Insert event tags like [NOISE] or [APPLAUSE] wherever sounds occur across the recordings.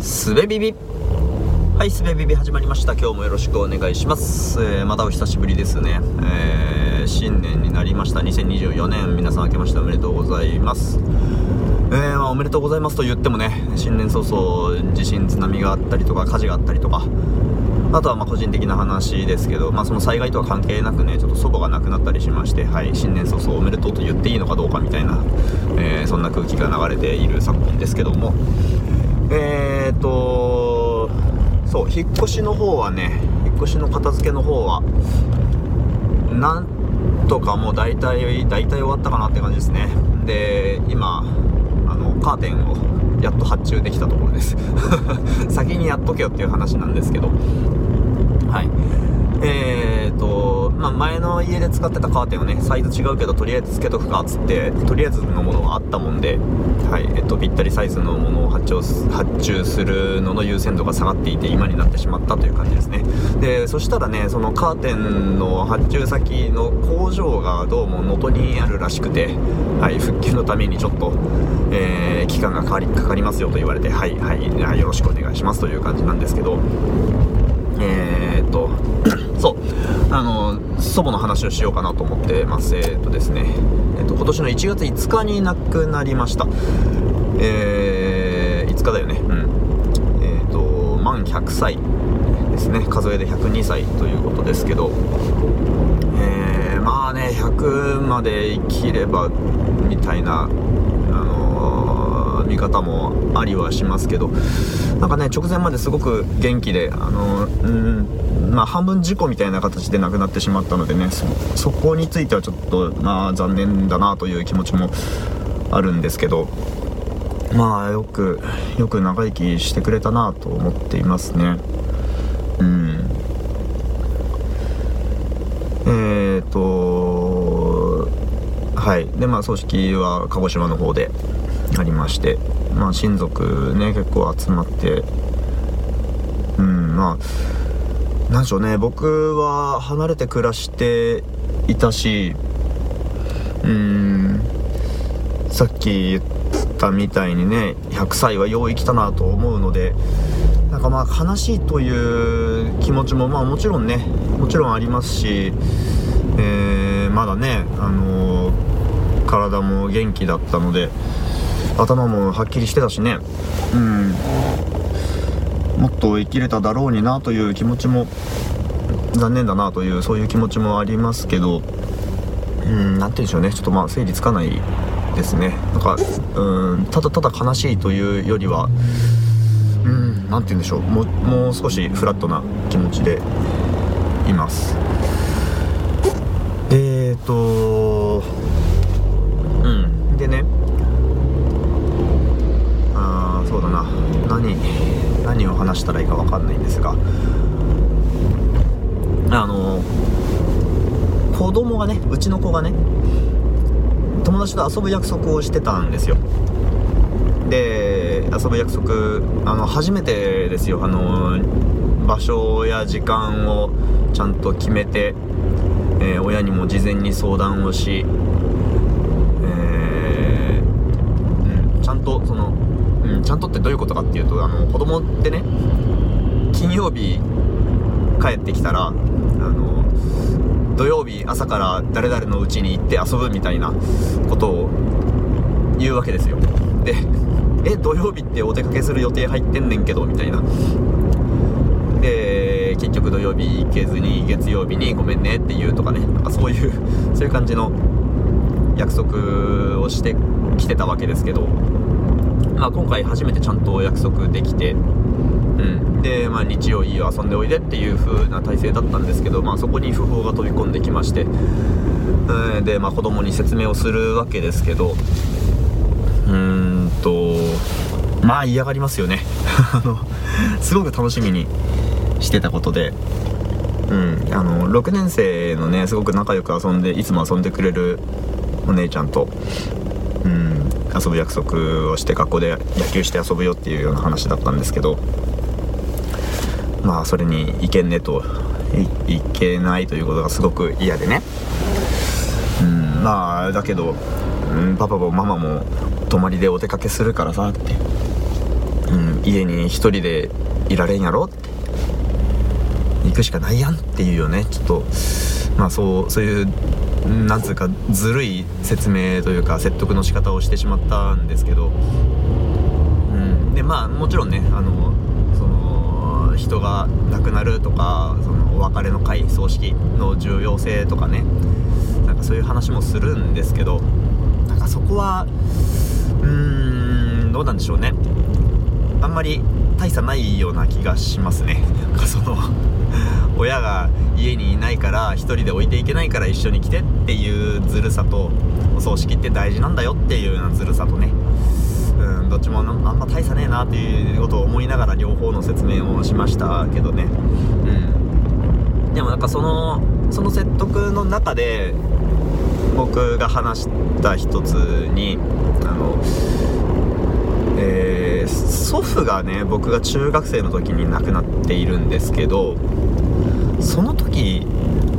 すべビビ。はいすべビビ始まりました。今日もよろしくお願いします、えーまたお久しぶりですね、えー新年になりました。2024年皆さん明けましておめでとうございます。えーまあ、おめでとうございますと言ってもね新年早々地震津波があったりとか火事があったりとかあとはまあ個人的な話ですけど、まあ、その災害とは関係なくねちょっと祖母が亡くなったりしまして、はい、新年早々おめでとうと言っていいのかどうかみたいな、えーそんな空気が流れている昨今ですけども。えーとそう引っ越しの方はね引っ越しの片付けの方はなんとかもう大体大体終わったかなって感じですね。で今あのカーテンをやっと発注できたところです。[LAUGHS] 先にやっとけよっていう話なんですけど。はい。えーと、まあ、前の家で使ってたカーテンをねサイズ違うけどとりあえずつけとくかっつってとりあえずのものがあったもんで、はいえっと、ぴったりサイズのものを発注発注するのの優先度が下がっていて今になってしまったという感じですね。でそしたらねそのカーテンの発注先の工場がどうも能登にあるらしくて、はい、復旧のためにちょっと、えー期間がかかりかかりますよと言われてはいはいよろしくお願いしますという感じなんですけどえー、っとそう。あの祖母の話をしようかなと思ってます。えー、とですね。えーと今年の1月5日に亡くなりました。えー、5日だよね。うん。えー、と満100歳ですね。数えで102歳ということですけど。えー、まあね100まで生きればみたいな方もありはしますけどなんかね直前まですごく元気であのうんまあ半分事故みたいな形で亡くなってしまったのでねそそこについてはちょっとまあ残念だなという気持ちもあるんですけどまあよくよく長生きしてくれたなと思っていますね。うん。えーとはい。でまあ葬式は鹿児島の方でありましてまあ親族ね結構集まって。うんまあなんでしょうね僕は離れて暮らしていたしうんさっき言ったみたいにね100歳はよう生きたなと思うのでなんかまあ悲しいという気持ちもまあもちろんねもちろんありますし、えーまだねあのー体も元気だったので頭もはっきりしてたしね。うん。もっと生きれただろうになという気持ちも残念だなというそういう気持ちもありますけど。うんなんて言うんでしょうね。ちょっとまあ整理つかないですね。なんかうんただただ悲しいというよりはうんなんて言うんでしょう。もうもう少しフラットな気持ちでいます。えーとうんでねあーそうだな何何を話したらいいか分かんないんですがあの子供がねうちの子がね友達と遊ぶ約束をしてたんですよ。で遊ぶ約束あの初めてですよ。あの場所や時間をちゃんと決めて、えー親にも事前に相談をし、えーうん、ちゃんとその、うん、ちゃんとってどういうことかっていうとあの子供ってね金曜日帰ってきたらあの土曜日朝から誰々の家に行って遊ぶみたいなことを言うわけですよ。でえ土曜日ってお出かけする予定入ってんねんけどみたいな。で結局土曜日行けずに月曜日にごめんねっていうとかね。なんかそういうそういう感じの約束をしてきてたわけですけど、まあ、今回初めてちゃんと約束できて、うん、で、まあ、日曜いいよ遊んでおいでっていう風な体制だったんですけど、まあ、そこに訃報が飛び込んできまして、うん、で、まあ、子供に説明をするわけですけど。うーんとまあ嫌がりますよね。[LAUGHS] あのすごく楽しみにしてたことで。うん。あの6年生のねすごく仲良く遊んでいつも遊んでくれるお姉ちゃんと。うん。遊ぶ約束をして学校で野球して遊ぶよっていうような話だったんですけどまあそれに行けんねとい行けないということがすごく嫌でね。うんまあだけど、うん、パパもママも泊まりでお出かけするからさって。うん、家に一人でいられんやろって。行くしかないやんっていうよね。ちょっとまあそうそういうなんつうかずるい説明というか説得の仕方をしてしまったんですけど、うん、でまあもちろんねあのその人が亡くなるとかそのお別れの会葬式の重要性とかね。なんかそういう話もするんですけどなんかそこはうーんどうなんでしょうね。あんまり大差ないような気がしますね。なんかその親が家にいないから1人で置いていけないから一緒に来てっていうずるさとお葬式って大事なんだよっていうようなずるさとね。うんどっちもあんま大差ねえなっていうことを思いながら両方の説明をしましたけどね。うん。でもなんかそのその説得の中で僕が話した一つにあのえー、祖父がね僕が中学生の時に亡くなっているんですけどその時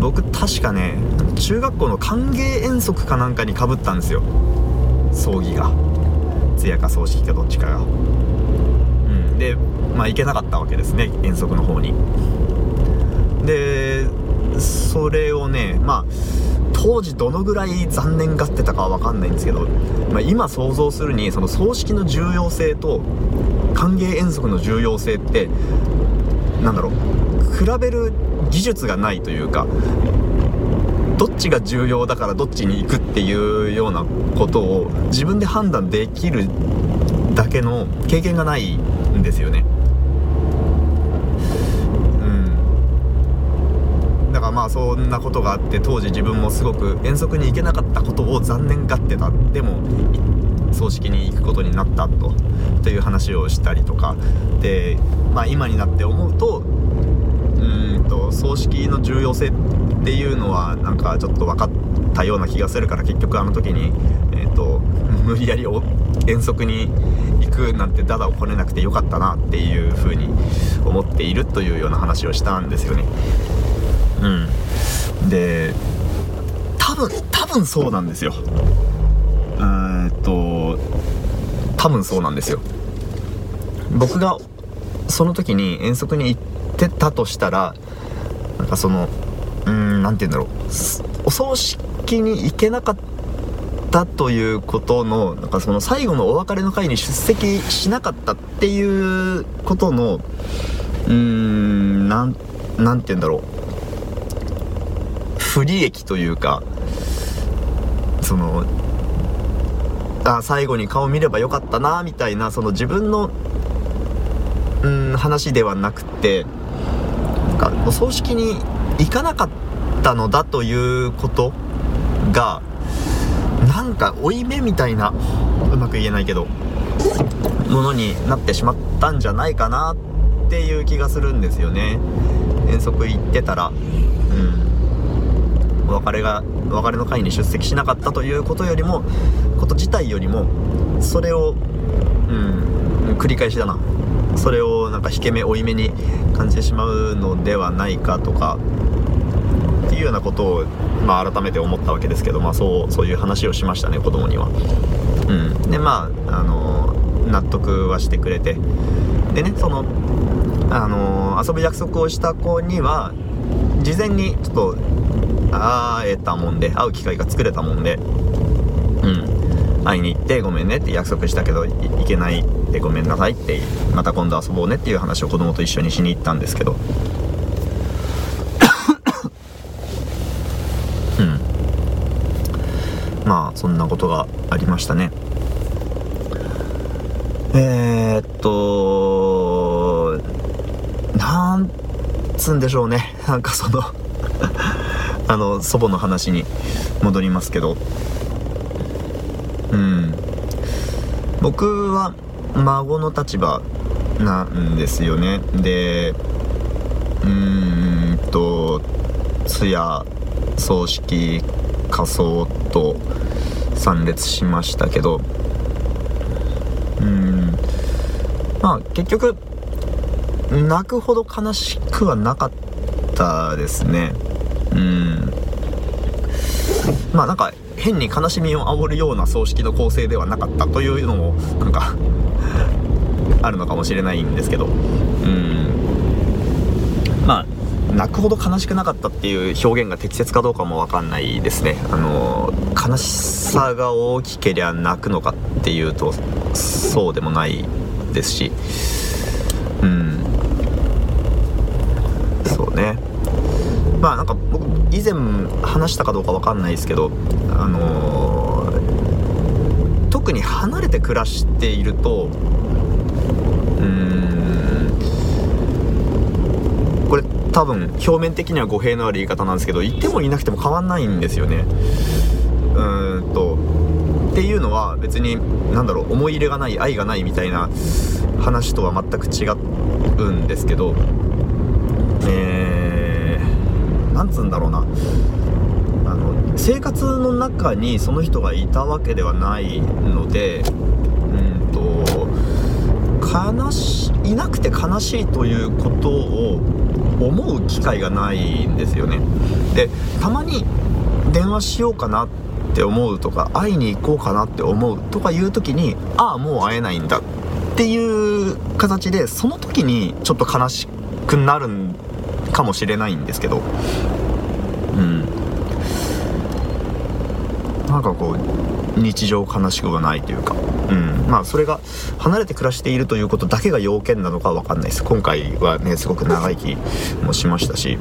僕確かね中学校の歓迎遠足かなんかにかぶったんですよ。葬儀が。通夜か葬式かどっちかが。うん。でまあ行けなかったわけですね遠足の方に。でそれをねまあ当時どのぐらい残念がってたかは分かんないんですけど、まあ、今想像するにその葬式の重要性と歓迎遠足の重要性ってなんだろう比べる技術がないというかどっちが重要だからどっちに行くっていうようなことを自分で判断できるだけの経験がないんですよね。うん。だからまあそんなことがあって当時自分もすごく遠足に行けなかったことを残念がってた。でも葬式に行くことになったとという話をしたりとか。で、まあ、今になって思うとと葬式の重要性っていうのはなんかちょっと分かったような気がするから結局あの時に、えーと、無理やり遠足に行くなんてダダをこねなくてよかったなっていう風に思っているというような話をしたんですよね。うん、で多分多分そうなんですよ。えっと多分そうなんですよ。僕がその時に遠足に行ってたとしたらなんかそのうん何て言うんだろう。お葬式に行けなかったということのなんかその最後のお別れの会に出席しなかったっていうことのうん何て言うんだろう。不利益というかそのあ最後に顔見ればよかったなみたいなその自分のうん話ではなくてお葬式に行かなかったのだということがなんか負い目みたいなうまく言えないけどものになってしまったんじゃないかなっていう気がするんですよね。遠足行ってたら。うん。お別れが別れの会に出席しなかったということよりもこと自体よりもそれをうん繰り返しだな。それをなんか引け目負い目に感じてしまうのではないかとかっていうようなことを、まあ、改めて思ったわけですけど、まあ、そうそういう話をしましたね子供には。うん、でまあ、あの納得はしてくれて。でねその、あの遊ぶ約束をした子には事前にちょっと会えたもんで会う機会が作れたもんで。うん。会いに行ってごめんねって約束したけど行けないでごめんなさいってまた今度遊ぼうねっていう話を子供と一緒にしに行ったんですけど。うん。まあそんなことがありましたね。えー、っとなんつんでしょうね。なんかその [LAUGHS] あの祖母の話に戻りますけど。うん。僕は孫の立場なんですよね。でうーんと通夜葬式仮装と参列しましたけどうん。まあ結局泣くほど悲しくはなかったですね。うん。まあなんか変に悲しみを煽るような葬式の構成ではなかったというのもなんか [LAUGHS] あるのかもしれないんですけど。うん。まあ泣くほど悲しくなかったっていう表現が適切かどうかも分かんないですね。あの悲しさが大きけりゃ泣くのかっていうとそうでもないですし。うん。そうね。まあなんか僕以前話したかどうか分かんないですけどあのー、特に離れて暮らしているとうんこれ多分表面的には語弊のある言い方なんですけどいてもいなくても変わんないんですよね。うんとっていうのは別に何だろう思い入れがない愛がないみたいな話とは全く違うんですけどえー、なんつうんだろうな。あの生活の中にその人がいたわけではないのでうんと悲しいなくて悲しいということを思う機会がないんですよね。でたまに電話しようかなって思うとか会いに行こうかなって思うとかいう時にああもう会えないんだっていう形でその時にちょっと悲しくなるんかもしれないんですけど。うん。なんかこう日常悲しくはないというか、うん、まあそれが離れて暮らしているということだけが要件なのかは分かんないです。今回はねすごく長生きもしましたし。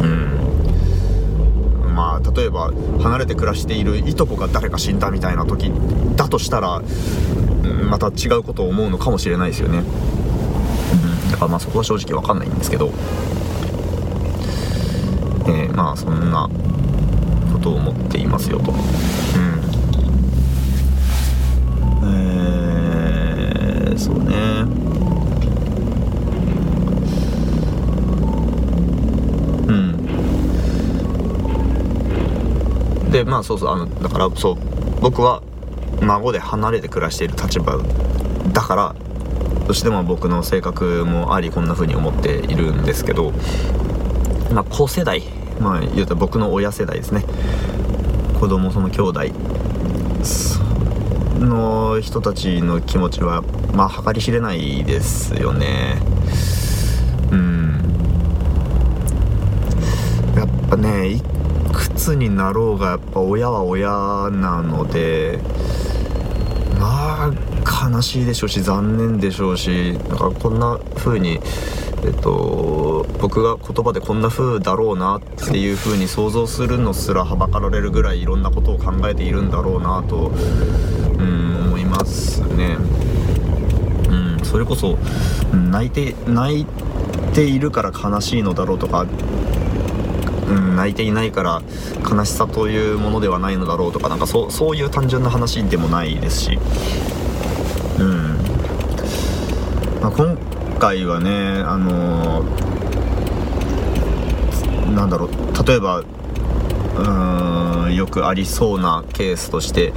うん。まあ例えば離れて暮らしているいとこが誰か死んだみたいな時だとしたら、また違うことを思うのかもしれないですよね、うん、だからまあそこは正直分かんないんですけど。えー、まあそんなことを思っていますよと。うん。えー、そうね。うん。でまあそうそうあのだからそう。僕は孫で離れて暮らしている立場だからどうしても僕の性格もありこんな風に思っているんですけどまあ子世代。まあ言うと僕の親世代ですね。子供その兄弟。の人たちの気持ちはまあ計り知れないですよね。うん。やっぱねいくつになろうがやっぱ親は親なのでまあ悲しいでしょうし残念でしょうしなんかこんな風にえっと、僕が言葉でこんな風だろうなっていう風に想像するのすらはばかられるぐらいいろんなことを考えているんだろうなと、うん、思いますね。うん、それこそ泣いて泣いているから悲しいのだろうとか、うん、泣いていないから悲しさというものではないのだろうとかなんかそそういう単純な話でもないですし、うんまあ、今回はねあのー、なんだろう例えばうんよくありそうなケースとして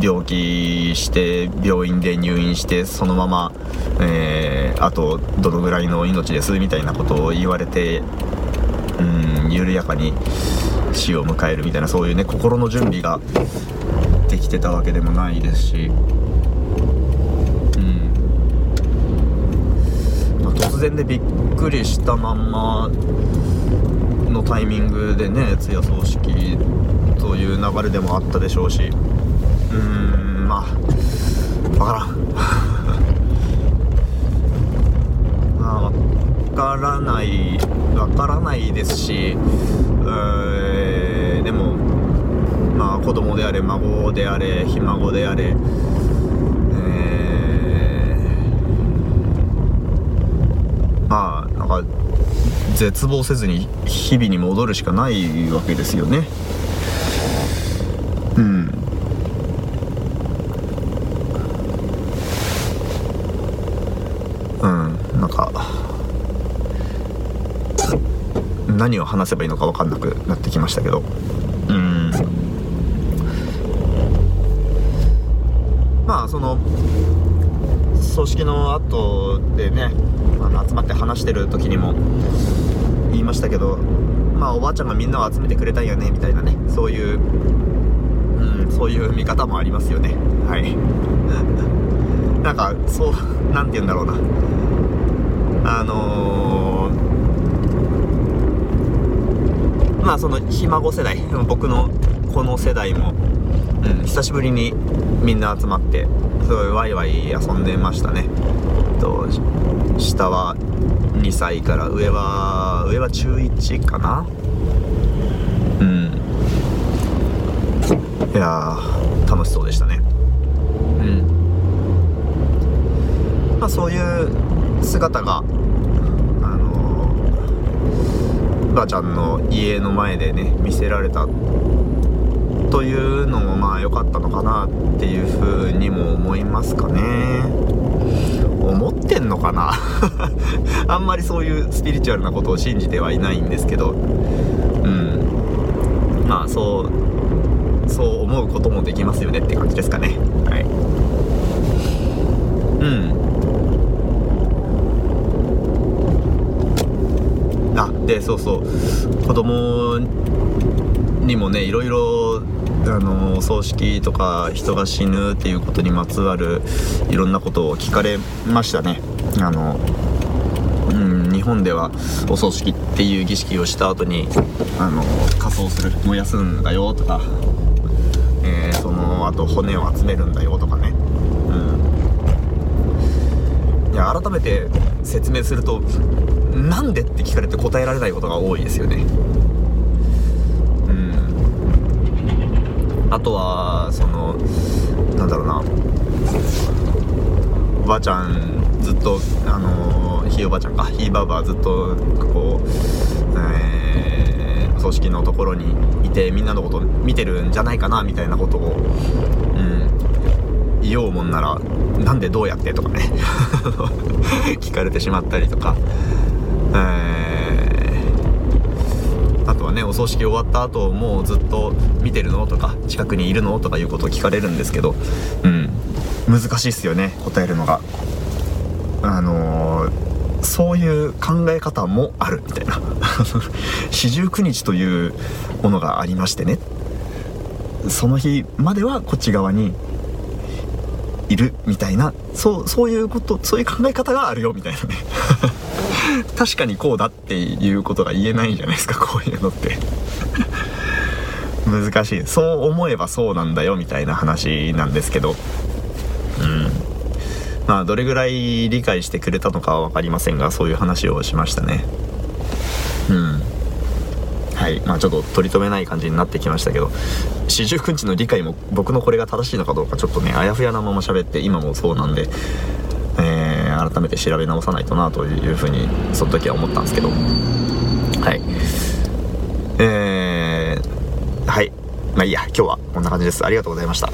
病気して病院で入院してそのまま、えー、あとどのぐらいの命ですみたいなことを言われてうん緩やかに死を迎えるみたいなそういうね心の準備ができてたわけでもないですし。然でびっくりしたまんまのタイミングでね通夜葬式という流れでもあったでしょうし。うーんまあ分からん。[LAUGHS] まあ分からない分からないですしえー、でもまあ子供であれ孫であれひ孫であれまあなんか絶望せずに日々に戻るしかないわけですよね。うん。うんなんか何を話せばいいのか分かんなくなってきましたけど。うん。まあその葬式の後でねあの集まって話してる時にも言いましたけどまあおばあちゃんがみんなを集めてくれたんよねみたいなね。そういう、うん、そういう見方もありますよね。はい。[LAUGHS] なんかそう何て言うんだろうな。あのー、まあそのひ孫世代僕のこの世代も、うん、久しぶりにみんな集まってすごいワイワイ遊んでましたね。と下は2歳から上は上は中1かな？うん。いや楽しそうでしたね。うん。まあそういう姿があのばあちゃんの家の前でね見せられたというのもまあ良かったのかなっていうふうにも思いますかね思ってんのかな？[LAUGHS] あんまりそういうスピリチュアルなことを信じてはいないんですけど。うん。まあそうそう思うこともできますよねって感じですかね。はい。うん。あでそうそう。子供にもねいろいろあの葬式とか人が死ぬっていうことにまつわるいろんなことを聞かれましたね。あのうん日本ではお葬式っていう儀式をした後にあの仮装する燃やすんだよとか、えー、その後骨を集めるんだよとかね。うん。いや改めて説明するとなんでって聞かれて答えられないことが多いですよねうんあとはそのなんだろうな。おばあちゃんずっとあのひいおばあちゃんか。ひいばあばずっとこう、えー、葬式のところにいてみんなのこと見てるんじゃないかなみたいなことをうん言おうもんならなんでどうやってとかね。[LAUGHS] 聞かれてしまったりとか。えー、お葬式終わった後もうずっと見てるの？とか近くにいるの？とかいうことを聞かれるんですけどうん。難しいっすよね答えるのが。あのー、そういう考え方もあるみたいな。[LAUGHS] 四十九日というものがありましてね。その日まではこっち側にいるみたいな。そうそういうことそういう考え方があるよみたいなね。[LAUGHS] [LAUGHS] 確かにこうだっていうことが言えないじゃないですかこういうのって。難しい。そう思えばそうなんだよみたいな話なんですけど。うん。まあどれぐらい理解してくれたのかは分かりませんがそういう話をしましたね。うん。はい。まあちょっと取り留めない感じになってきましたけど。四十九日の理解も僕のこれが正しいのかどうかちょっとねあやふやなまま喋って今もそうなんで、改めて調べ直さないとなというふうにその時は思ったんですけど。はい。えー、はい。まあいいや。今日はこんな感じです。ありがとうございました。